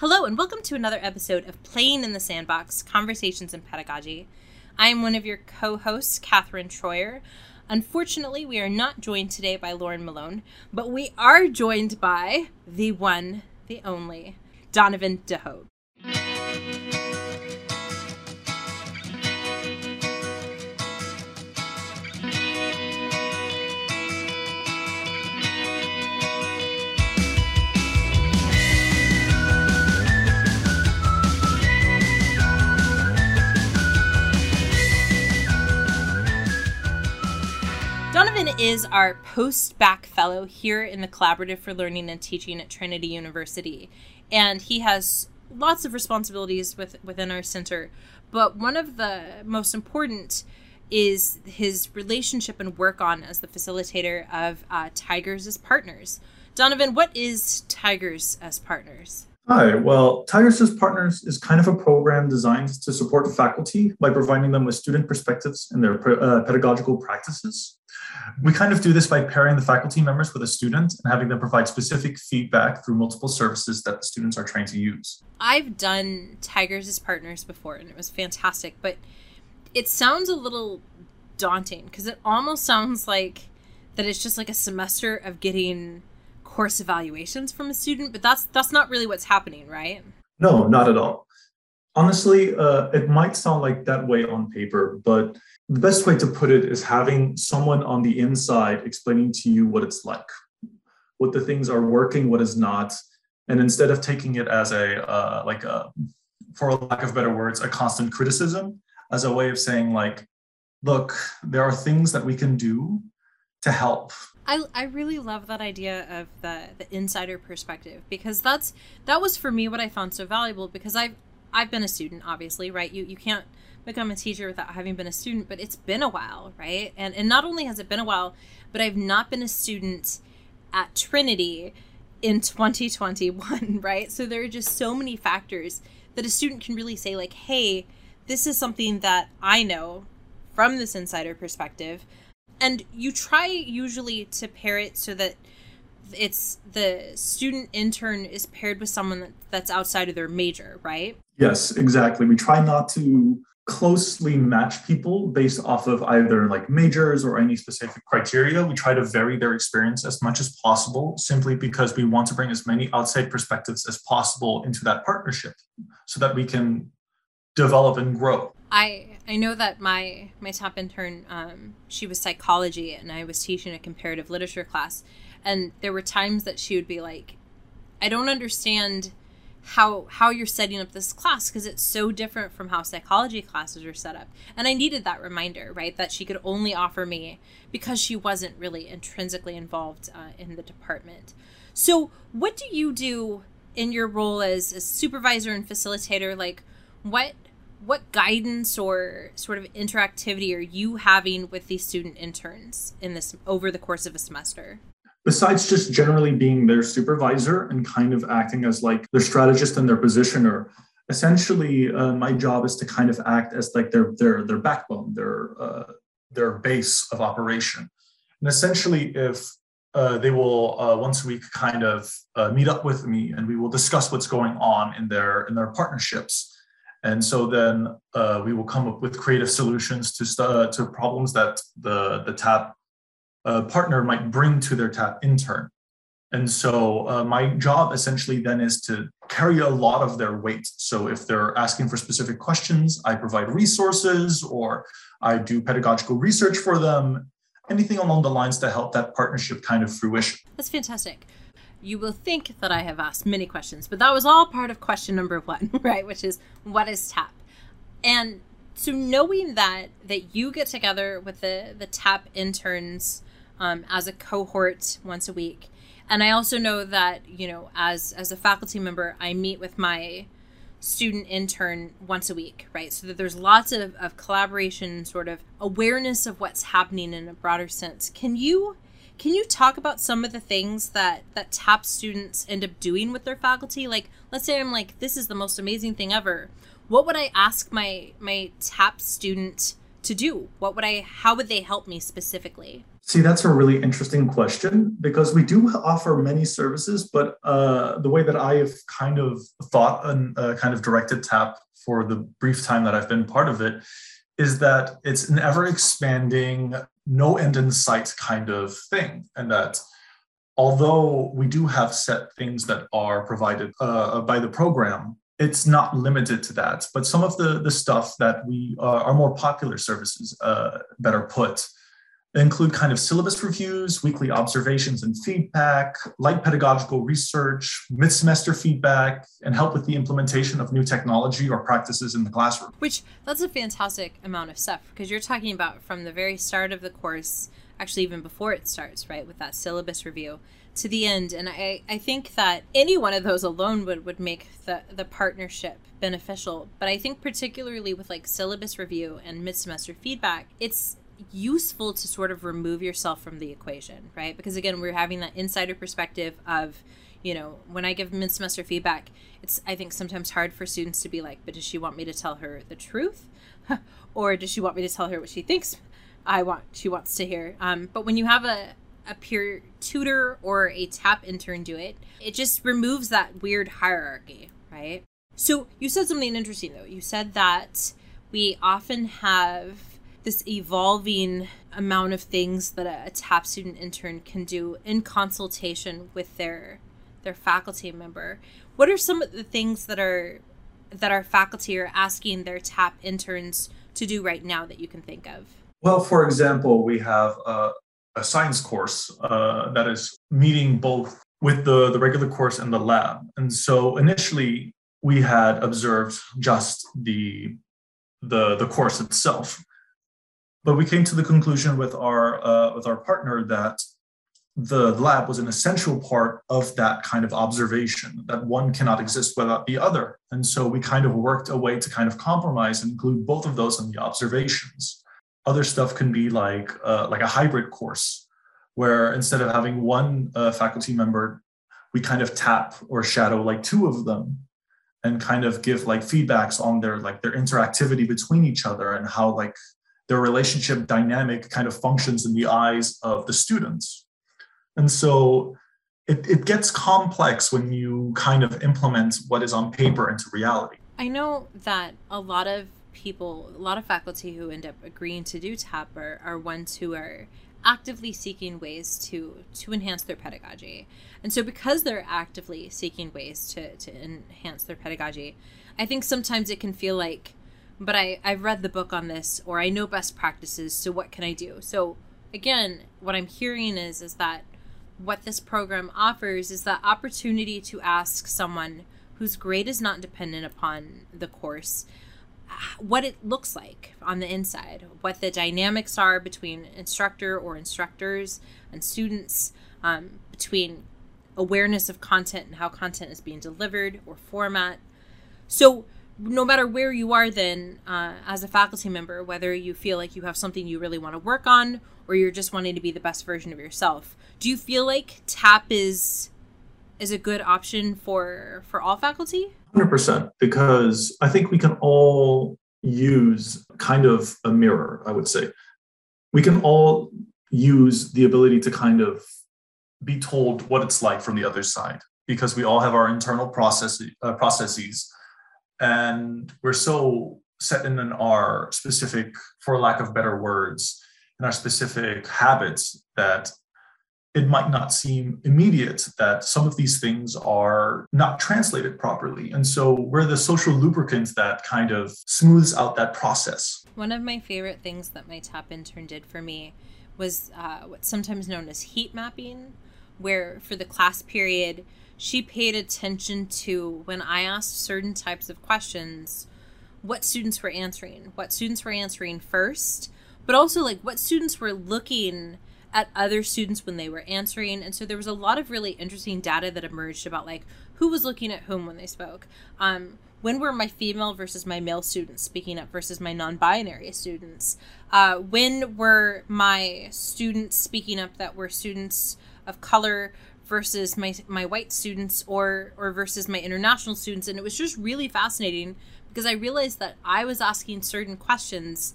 Hello, and welcome to another episode of Playing in the Sandbox Conversations in Pedagogy. I am one of your co hosts, Catherine Troyer. Unfortunately, we are not joined today by Lauren Malone, but we are joined by the one, the only, Donovan DeHote. Donovan is our post-bac fellow here in the Collaborative for Learning and Teaching at Trinity University. And he has lots of responsibilities with, within our center. But one of the most important is his relationship and work on as the facilitator of uh, Tigers as Partners. Donovan, what is Tigers as Partners? Hi, well, Tigers as Partners is kind of a program designed to support faculty by providing them with student perspectives in their uh, pedagogical practices. We kind of do this by pairing the faculty members with a student and having them provide specific feedback through multiple services that the students are trying to use. I've done Tigers as Partners before and it was fantastic, but it sounds a little daunting because it almost sounds like that it's just like a semester of getting course evaluations from a student, but that's that's not really what's happening, right? No, not at all. Honestly, uh, it might sound like that way on paper, but the best way to put it is having someone on the inside explaining to you what it's like, what the things are working, what is not, and instead of taking it as a uh, like a, for lack of better words, a constant criticism, as a way of saying like, look, there are things that we can do to help. I, I really love that idea of the the insider perspective because that's that was for me what I found so valuable because I've I've been a student obviously right you you can't become a teacher without having been a student, but it's been a while, right? And and not only has it been a while, but I've not been a student at Trinity in 2021, right? So there are just so many factors that a student can really say like, "Hey, this is something that I know from this insider perspective." And you try usually to pair it so that it's the student intern is paired with someone that's outside of their major, right? Yes, exactly. We try not to closely match people based off of either like majors or any specific criteria. We try to vary their experience as much as possible simply because we want to bring as many outside perspectives as possible into that partnership so that we can develop and grow. I I know that my my TAP intern um, she was psychology and I was teaching a comparative literature class. And there were times that she would be like I don't understand how how you're setting up this class because it's so different from how psychology classes are set up. And i needed that reminder right that she could only offer me because she wasn't really intrinsically involved uh, in the department. So what do you do in your role as a supervisor and facilitator? Like what what guidance or sort of interactivity are you having with these student interns in this over the course of a semester? Besides just generally being their supervisor and kind of acting as like their strategist and their positioner essentially uh, my job is to kind of act as like their their their backbone their uh, their base of operation. And essentially if uh, they will uh, once a week kind of uh, meet up with me and we will discuss what's going on in their in their partnerships and so then uh, we will come up with creative solutions to st- to problems that the the TAP a partner might bring to their TAP intern. And so uh, my job essentially then is to carry a lot of their weight. So if they're asking for specific questions, I provide resources or I do pedagogical research for them, anything along the lines to help that partnership kind of fruition. That's fantastic. You will think that I have asked many questions, but that was all part of question number one, right? Which is what is TAP? And so knowing that that you get together with the the TAP interns um, as a cohort once a week. And I also know that, you know, as as a faculty member, I meet with my student intern once a week, right? So that there's lots of, of collaboration, sort of awareness of what's happening in a broader sense. Can you can you talk about some of the things that that TAP students end up doing with their faculty? Like, let's say I'm like, this is the most amazing thing ever. What would I ask my my TAP student to do? What would I how would they help me specifically? See, that's a really interesting question because we do offer many services, but uh, the way that I have kind of thought and uh, kind of directed TAP for the brief time that I've been part of it is that it's an ever expanding, no end in sight kind of thing. And that although we do have set things that are provided uh, by the program, it's not limited to that. But some of the, the stuff that we uh, are more popular services, uh, better put, include kind of syllabus reviews, weekly observations and feedback, light pedagogical research, mid semester feedback, and help with the implementation of new technology or practices in the classroom. Which that's a fantastic amount of stuff because you're talking about from the very start of the course, actually, even before it starts, right, with that syllabus review to the end. And I, I think that any one of those alone would, would make the, the partnership beneficial. But I think particularly with like syllabus review and mid semester feedback, it's useful to sort of remove yourself from the equation, right? Because again, we're having that insider perspective of, you know, when I give mid semester feedback, it's, I think, sometimes hard for students to be like, but does she want me to tell her the truth? or does she want me to tell her what she thinks I want, she wants to hear? Um, but when you have a, a peer tutor or a tap intern do it, it just removes that weird hierarchy, right? So you said something interesting though. You said that we often have this evolving amount of things that a, a tap student intern can do in consultation with their their faculty member. What are some of the things that are that our faculty are asking their tap interns to do right now that you can think of? Well, for example, we have a, a science course uh, that is meeting both with the, the regular course and the lab. And so initially we had observed just the the, the course itself. But we came to the conclusion with our uh, with our partner that the lab was an essential part of that kind of observation that one cannot exist without the other. And so we kind of worked a way to kind of compromise and include both of those in the observations. Other stuff can be like uh, like a hybrid course where instead of having one uh, faculty member we kind of tap or shadow like two of them and kind of give like feedbacks on their like their interactivity between each other and how like their relationship dynamic kind of functions in the eyes of the students. And so it, it gets complex when you kind of implement what is on paper into reality. I know that a lot of people, a lot of faculty who end up agreeing to do TAP are, are ones who are actively seeking ways to to enhance their pedagogy. And so because they're actively seeking ways to, to enhance their pedagogy, I think sometimes it can feel like but I, I've read the book on this or I know best practices, so what can I do? So again, what I'm hearing is is that what this program offers is the opportunity to ask someone whose grade is not dependent upon the course what it looks like on the inside, what the dynamics are between instructor or instructors and students, um, between awareness of content and how content is being delivered or format. So no matter where you are then uh, as a faculty member whether you feel like you have something you really want to work on or you're just wanting to be the best version of yourself do you feel like tap is is a good option for for all faculty? 100% because i think we can all use kind of a mirror i would say. We can all use the ability to kind of be told what it's like from the other side because we all have our internal process, uh, processes and we're so set in our specific for lack of better words in our specific habits that it might not seem immediate that some of these things are not translated properly. And so we're the social lubricant that kind of smooths out that process. One of my favorite things that my TAP intern did for me was uh, what's sometimes known as heat mapping, where for the class period, she paid attention to when I asked certain types of questions, what students were answering, what students were answering first, but also like what students were looking at other students when they were answering. And so there was a lot of really interesting data that emerged about like who was looking at whom when they spoke. Um, when were my female versus my male students speaking up versus my non-binary students? Uh, when were my students speaking up that were students of color versus my my white students or or versus my international students. And it was just really fascinating because I realized that I was asking certain questions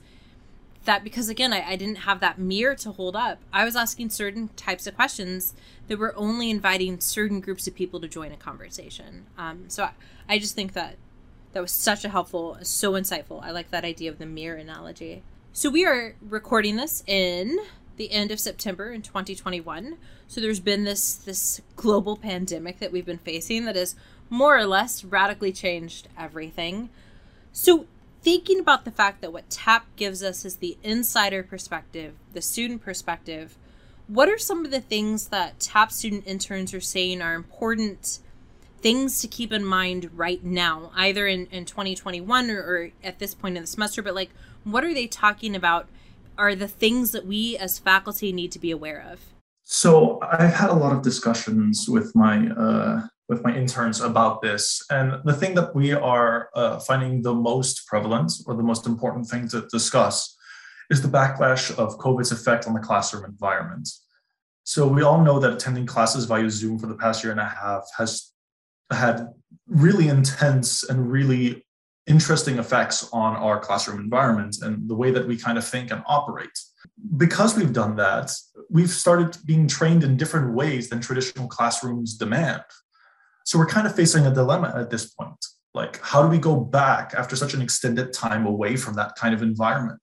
that because again I, I, didn't have that mirror to hold up i was asking certain types of questions that were only inviting certain groups of people to join a conversation. Um, so I, I just think that that was such a helpful so insightful. I like that idea of the mirror analogy. So we are recording this in the end of september in 2021 so there's been this this global pandemic that we've been facing that has more or less radically changed everything so thinking about the fact that what TAP gives us is the insider perspective, the student perspective, what are some of the things that TAP student interns are saying are important things to keep in mind right now, either in, in 2021 or, or at this point in the semester? But like, what are they talking about? Are the things that we as faculty need to be aware of? So I've had a lot of discussions with my uh, with my interns about this. And the thing that we are uh, finding the most prevalent or the most important thing to discuss is the backlash of COVID's effect on the classroom environment. So we all know that attending classes via Zoom for the past year and a half has had really intense and really interesting effects on our classroom environment and the way that we kind of think and operate. Because we've done that, we've started being trained in different ways than traditional classrooms demand. So we're kind of facing a dilemma at this point. Like, how do we go back after such an extended time away from that kind of environment?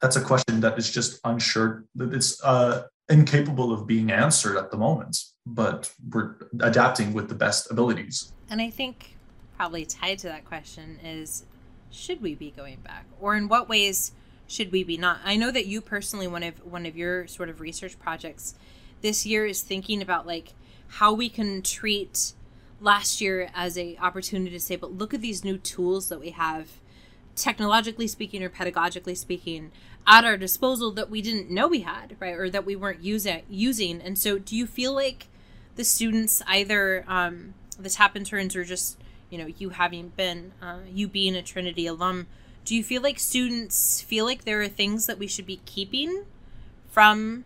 That's a question that is just unsure, that it's uh, incapable of being answered at the moment, but we're adapting with the best abilities. And I think probably tied to that question is should we be going back? Or in what ways should we be not? I know that you personally, one of one of your sort of research projects this year is thinking about like how we can treat last year as a opportunity to say, but look at these new tools that we have, technologically speaking or pedagogically speaking, at our disposal that we didn't know we had, right, or that we weren't using. Using, and so, do you feel like the students, either um, the TAP interns or just you know you having been uh, you being a Trinity alum, do you feel like students feel like there are things that we should be keeping from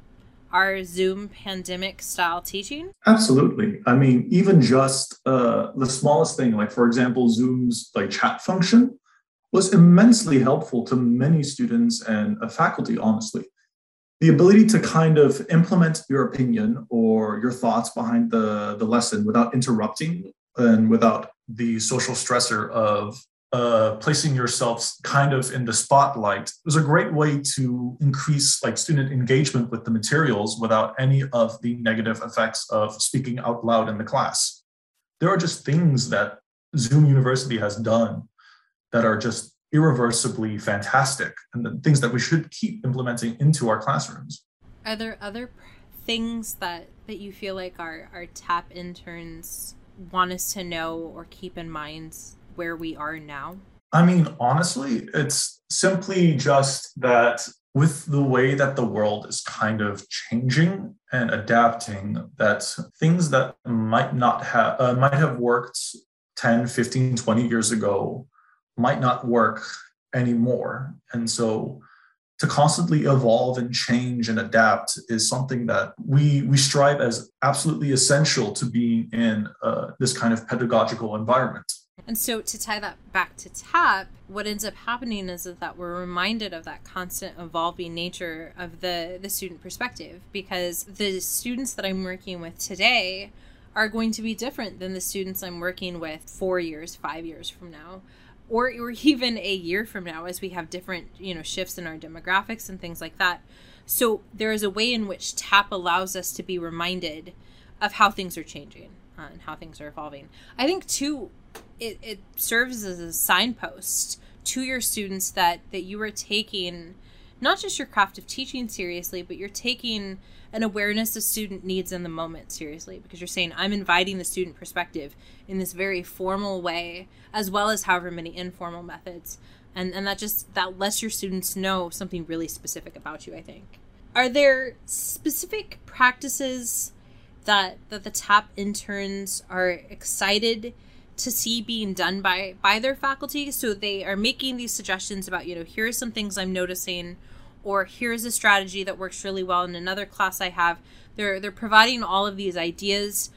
our Zoom pandemic style teaching? Absolutely. I mean, even just uh, the smallest thing, like for example, Zoom's like chat function was immensely helpful to many students and uh, faculty, honestly. The ability to kind of implement your opinion or your thoughts behind the, the lesson without interrupting and without the social stressor of uh, placing yourself kind of in the spotlight was a great way to increase like student engagement with the materials without any of the negative effects of speaking out loud in the class. There are just things that Zoom University has done that are just irreversibly fantastic and the things that we should keep implementing into our classrooms. Are there other things that that you feel like our our TAP interns want us to know or keep in mind where we are now? I mean, honestly, it's simply just that with the way that the world is kind of changing and adapting that things that might not have uh, might have worked 10 15 20 years ago might not work anymore and so to constantly evolve and change and adapt is something that we we strive as absolutely essential to being in uh, this kind of pedagogical environment. And so to tie that back to TAP, what ends up happening is that we're reminded of that constant evolving nature of the, the student perspective because the students that I'm working with today are going to be different than the students I'm working with four years, five years from now, or, or even a year from now as we have different, you know, shifts in our demographics and things like that. So there is a way in which TAP allows us to be reminded of how things are changing and how things are evolving. I think too, it, it serves as a signpost to your students that that you are taking not just your craft of teaching seriously, but you're taking an awareness of student needs in the moment seriously because you're saying I'm inviting the student perspective in this very formal way as well as however many informal methods. And and that just that lets your students know something really specific about you, I think. Are there specific practices that that the TAP interns are excited to see being done by by their faculty so they are making these suggestions about you know here are some things i'm noticing or here's a strategy that works really well in another class i have they're they're providing all of these ideas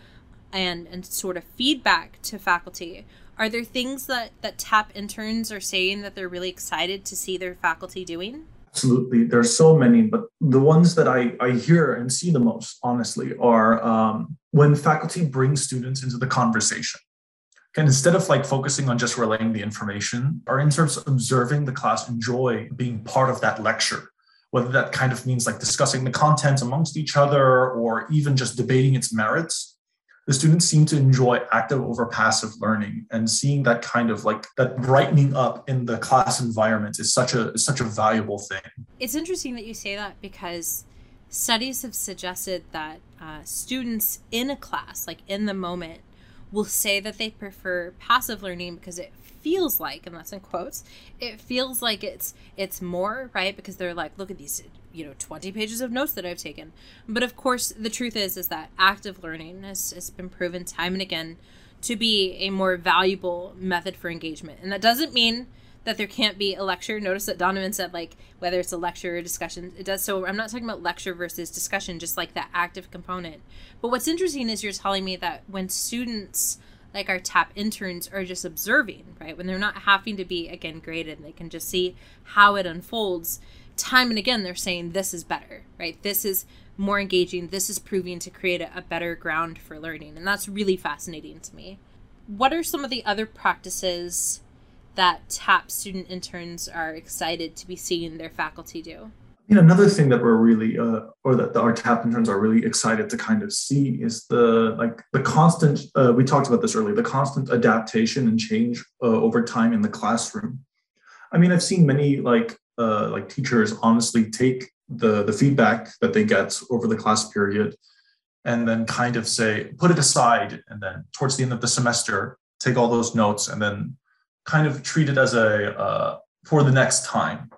and and sort of feedback to faculty are there things that that tap interns are saying that they're really excited to see their faculty doing Absolutely. There's so many, but the ones that I, I hear and see the most, honestly, are um, when faculty bring students into the conversation. And instead of like focusing on just relaying the information, our interns observing the class enjoy being part of that lecture, whether that kind of means like discussing the content amongst each other or even just debating its merits the students seem to enjoy active over passive learning and seeing that kind of like that brightening up in the class environment is such a is such a valuable thing. It's interesting that you say that because studies have suggested that uh, students in a class like in the moment will say that they prefer passive learning because it feels like and that's in quotes it feels like it's it's more right? Because they're like look at these you know 20 pages of notes that i've taken. But of course the truth is is that active learning has, has been proven time and again to be a more valuable method for engagement. And that doesn't mean that there can't be a lecture. Notice that donovan said like whether it's a lecture or discussion it does so i'm not talking about lecture versus discussion just like that active component. But what's interesting is you're telling me that when students like our tap interns are just observing right when they're not having to be again graded they can just see how it unfolds time and again they're saying this is better, right? This is more engaging. This is proving to create a, a better ground for learning. And that's really fascinating to me. What are some of the other practices that TAP student interns are excited to be seeing their faculty do? You know, another thing that we're really, uh, or that the, our TAP interns are really excited to kind of see is the like the constant. Uh, we talked about this earlier. The constant adaptation and change uh, over time in the classroom. I mean, I've seen many like uh, like teachers honestly take the the feedback that they get over the class period and then kind of say put it aside and then towards the end of the semester take all those notes and then kind of treat it as a uh, for the next time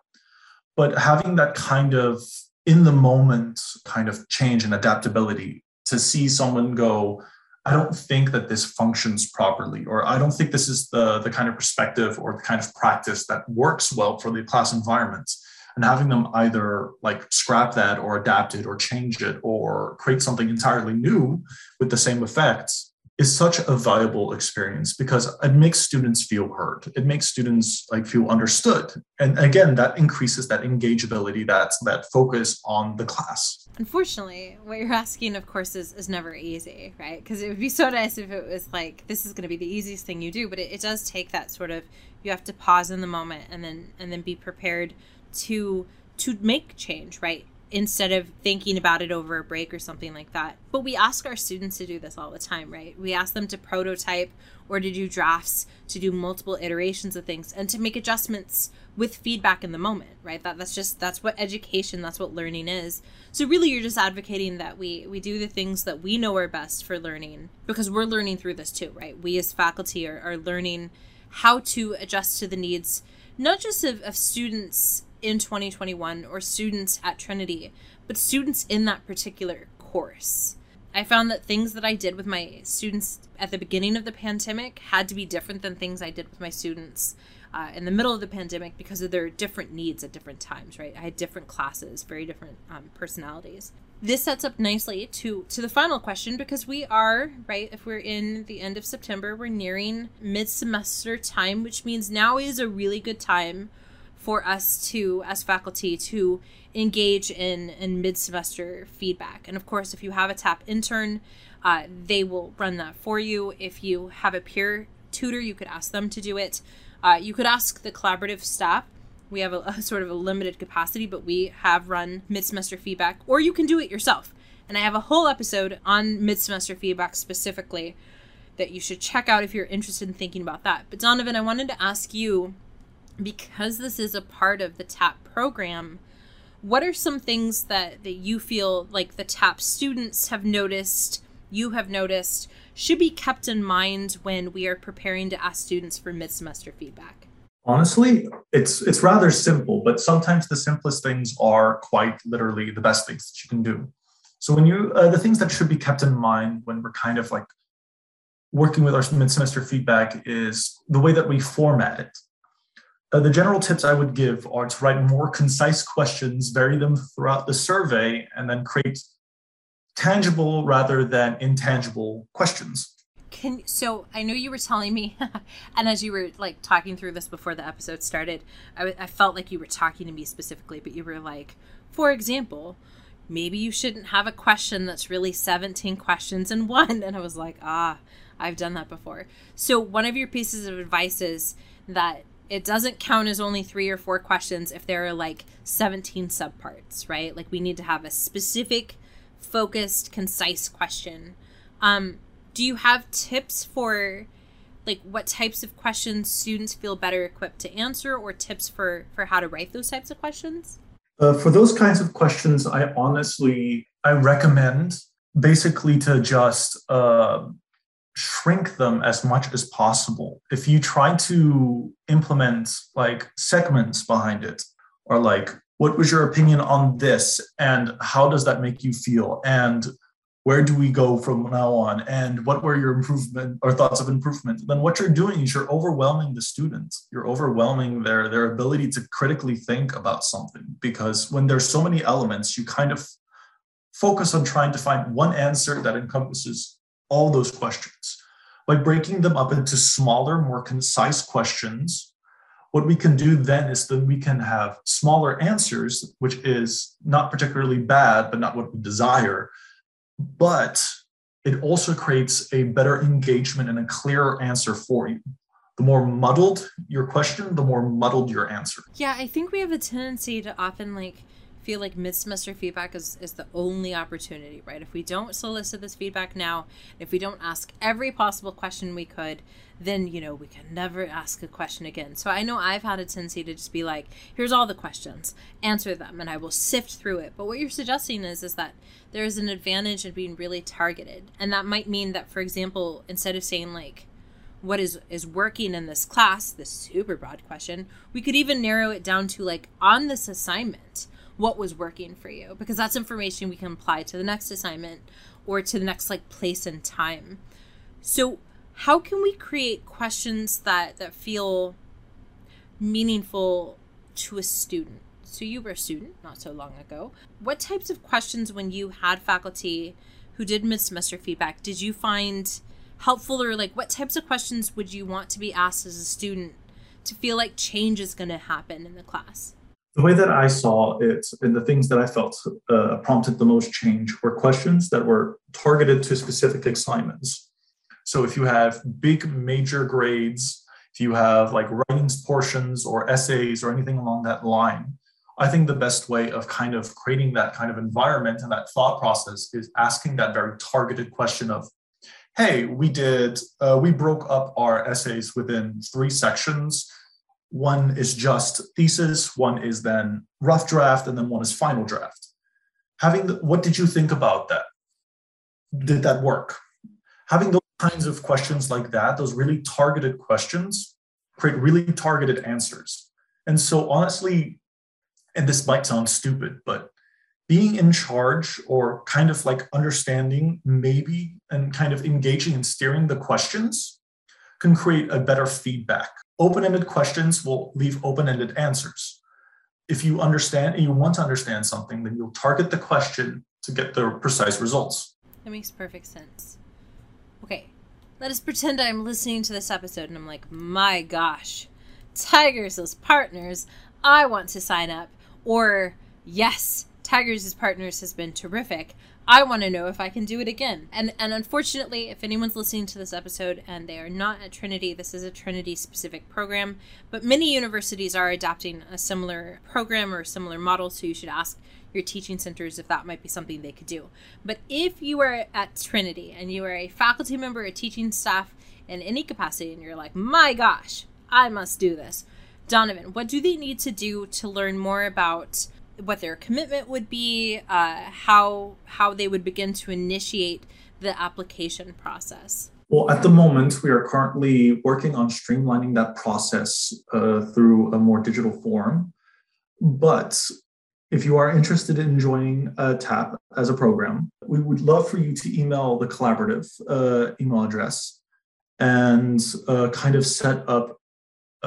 but having that kind of in the moment kind of change and adaptability to see someone go I don't think that this functions properly, or I don't think this is the, the kind of perspective or the kind of practice that works well for the class environments. And having them either like scrap that or adapt it or change it or create something entirely new with the same effects is such a valuable experience because it makes students feel heard. It makes students like feel understood. And again, that increases that engageability, that that focus on the class. Unfortunately, what you're asking, of course, is, is never easy, right? Because it would be so nice if it was like, this is going to be the easiest thing you do, but it, it does take that sort of, you have to pause in the moment and then, and then be prepared to, to make change, right? Instead of thinking about it over a break or something like that. But we ask our students to do this all the time, right? We ask them to prototype or to do drafts, to do multiple iterations of things and to make adjustments with feedback in the moment, right? That that's just that's what education, that's what learning is. So really you're just advocating that we we do the things that we know are best for learning because we're learning through this too, right? We as faculty are, are learning how to adjust to the needs not just of, of students in 2021 or students at Trinity, but students in that particular course. I found that things that I did with my students at the beginning of the pandemic had to be different than things I did with my students uh, in the middle of the pandemic because of their different needs at different times, right? I had different classes, very different um, personalities. This sets up nicely to to the final question because we are right. If we're in the end of September, we're nearing mid semester time, which means now is a really good time for us to, as faculty, to engage in, in mid semester feedback. And of course, if you have a TAP intern, uh, they will run that for you. If you have a peer tutor, you could ask them to do it. Uh, you could ask the collaborative staff. We have a, a sort of a limited capacity, but we have run mid semester feedback, or you can do it yourself. And I have a whole episode on mid semester feedback specifically that you should check out if you're interested in thinking about that. But Donovan, I wanted to ask you because this is a part of the TAP program, what are some things that, that you feel like the TAP students have noticed, you have noticed, should be kept in mind when we are preparing to ask students for mid semester feedback? Honestly, it's it's rather simple, but sometimes the simplest things are quite literally the best things that you can do. So when you uh, the things that should be kept in mind when we're kind of like working with our mid semester feedback is the way that we format it. Uh, the general tips I would give are to write more concise questions, vary them throughout the survey, and then create tangible rather than intangible questions. Can so I know you were telling me, and as you were like talking through this before the episode started, I, I felt like you were talking to me specifically, but you were like, for example, maybe you shouldn't have a question that's really 17 questions in one. And I was like, ah, I've done that before. So one of your pieces of advice is that it doesn't count as only three or four questions if there are like 17 subparts, right? Like we need to have a specific, focused, concise question. Um, do you have tips for like what types of questions students feel better equipped to answer or tips for for how to write those types of questions uh, for those kinds of questions i honestly i recommend basically to just uh, shrink them as much as possible. If you try to implement like segments behind it or like what was your opinion on this and how does that make you feel and where do we go from now on and what were your improvement or thoughts of improvement then what you're doing is you're overwhelming the students you're overwhelming their their ability to critically think about something because when there's so many elements you kind of focus on trying to find one answer that encompasses all those questions by breaking them up into smaller more concise questions what we can do then is that we can have smaller answers which is not particularly bad but not what we desire but it also creates a better engagement and a clearer answer for you. The more muddled your question, the more muddled your answer. Yeah, I think we have a tendency to often like feel like mid semester feedback is, is the only opportunity, right? If we don't solicit this feedback now, if we don't ask every possible question we could, then, you know, we can never ask a question again. So I know I've had a tendency to just be like, here's all the questions, answer them, and I will sift through it. But what you're suggesting is, is that there is an advantage in being really targeted. And that might mean that, for example, instead of saying like, what is is working in this class this super broad question we could even narrow it down to like on this assignment what was working for you because that's information we can apply to the next assignment or to the next like place and time. So how can we create questions that that feel meaningful to a student? So you were a student not so long ago. What types of questions when you had faculty who did mid-semester feedback did you find helpful or like what types of questions would you want to be asked as a student to feel like change is going to happen in the class? The way that I saw it and the things that I felt uh, prompted the most change were questions that were targeted to specific assignments. So if you have big major grades, if you have like writings portions or essays or anything along that line, I think the best way of kind of creating that kind of environment and that thought process is asking that very targeted question of, hey, we did, uh, we broke up our essays within three sections one is just thesis, one is then rough draft, and then one is final draft. Having the, what did you think about that? Did that work? Having those kinds of questions like that, those really targeted questions, create really targeted answers. And so, honestly, and this might sound stupid, but being in charge or kind of like understanding maybe and kind of engaging and steering the questions can create a better feedback Open-ended questions will leave open-ended answers. If you understand and you want to understand something, then you'll target the question to get the precise results. That makes perfect sense. Okay, let us pretend I'm listening to this episode and I'm like, my gosh, Tigers as partners, I want to sign up. Or, yes, Tigers as partners has been terrific. I want to know if I can do it again. And and unfortunately, if anyone's listening to this episode and they are not at Trinity, this is a Trinity specific program, but many universities are adopting a similar program or a similar model, so you should ask your teaching centers if that might be something they could do. But if you are at Trinity and you are a faculty member, a teaching staff in any capacity and you're like, "My gosh, I must do this." Donovan, what do they need to do to learn more about what their commitment would be, uh, how how they would begin to initiate the application process. Well, at the moment, we are currently working on streamlining that process uh, through a more digital form. But if you are interested in joining uh, TAP as a program, we would love for you to email the collaborative uh, email address and uh, kind of set up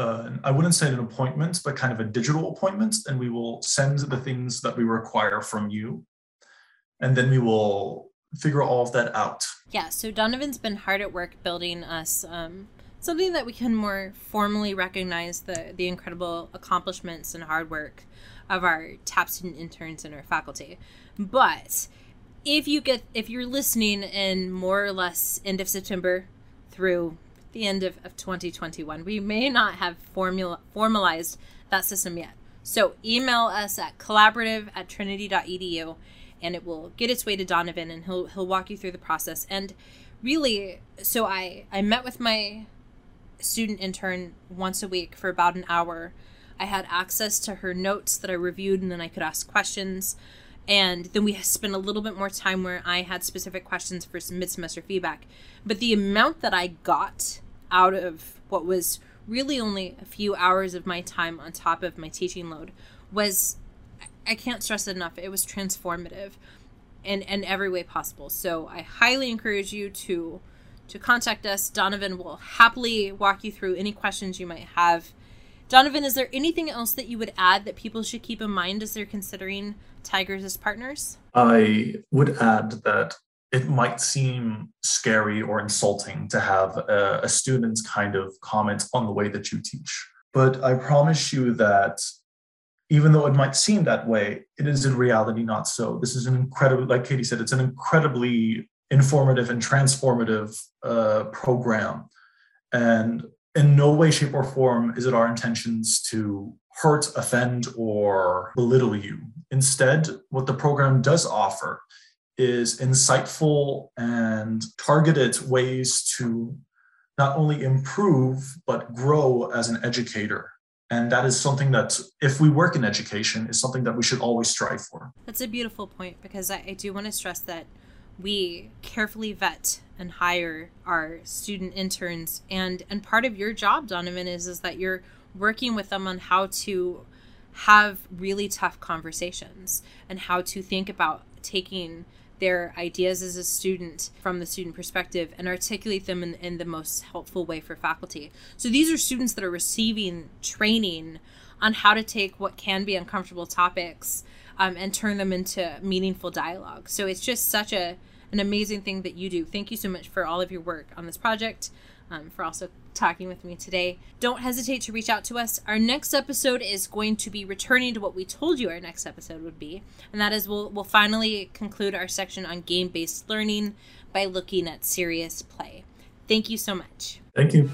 uh, I wouldn't say an appointment, but kind of a digital appointment, and we will send the things that we require from you, and then we will figure all of that out. Yeah, so Donovan's been hard at work building us um, something that we can more formally recognize the, the incredible accomplishments and hard work of our TAP student interns and our faculty. But if you get if you're listening in more or less end of September through the end of, of 2021, we may not have formula formalized that system yet. So email us at collaborative at trinity.edu and it will get its way to Donovan and he'll he'll walk you through the process. And really so I I met with my student intern once a week for about an hour. I had access to her notes that I reviewed and then I could ask questions. And then we spent a little bit more time where I had specific questions for some mid semester feedback. But the amount that I got out of what was really only a few hours of my time on top of my teaching load was I can't stress it enough. It was transformative in, in every way possible. So I highly encourage you to to contact us. Donovan will happily walk you through any questions you might have. Donovan, is there anything else that you would add that people should keep in mind as they're considering Tigers as partners? I would add that it might seem scary or insulting to have a, a student's kind of comment on the way that you teach. But I promise you that even though it might seem that way, it is in reality not so. This is an incredible, like Katie said, it's an incredibly informative and transformative uh, program. And in no way, shape, or form is it our intentions to hurt, offend, or belittle you. Instead, what the program does offer is insightful and targeted ways to not only improve, but grow as an educator. And that is something that, if we work in education, is something that we should always strive for. That's a beautiful point because I, I do want to stress that we carefully vet and hire our student interns and and part of your job donovan is is that you're working with them on how to have really tough conversations and how to think about taking their ideas as a student from the student perspective and articulate them in, in the most helpful way for faculty. So these are students that are receiving training on how to take what can be uncomfortable topics um, and turn them into meaningful dialogue. So it's just such a an amazing thing that you do. Thank you so much for all of your work on this project, um, for also talking with me today. Don't hesitate to reach out to us. Our next episode is going to be returning to what we told you our next episode would be, and that is we'll we'll finally conclude our section on game-based learning by looking at serious play. Thank you so much. Thank you.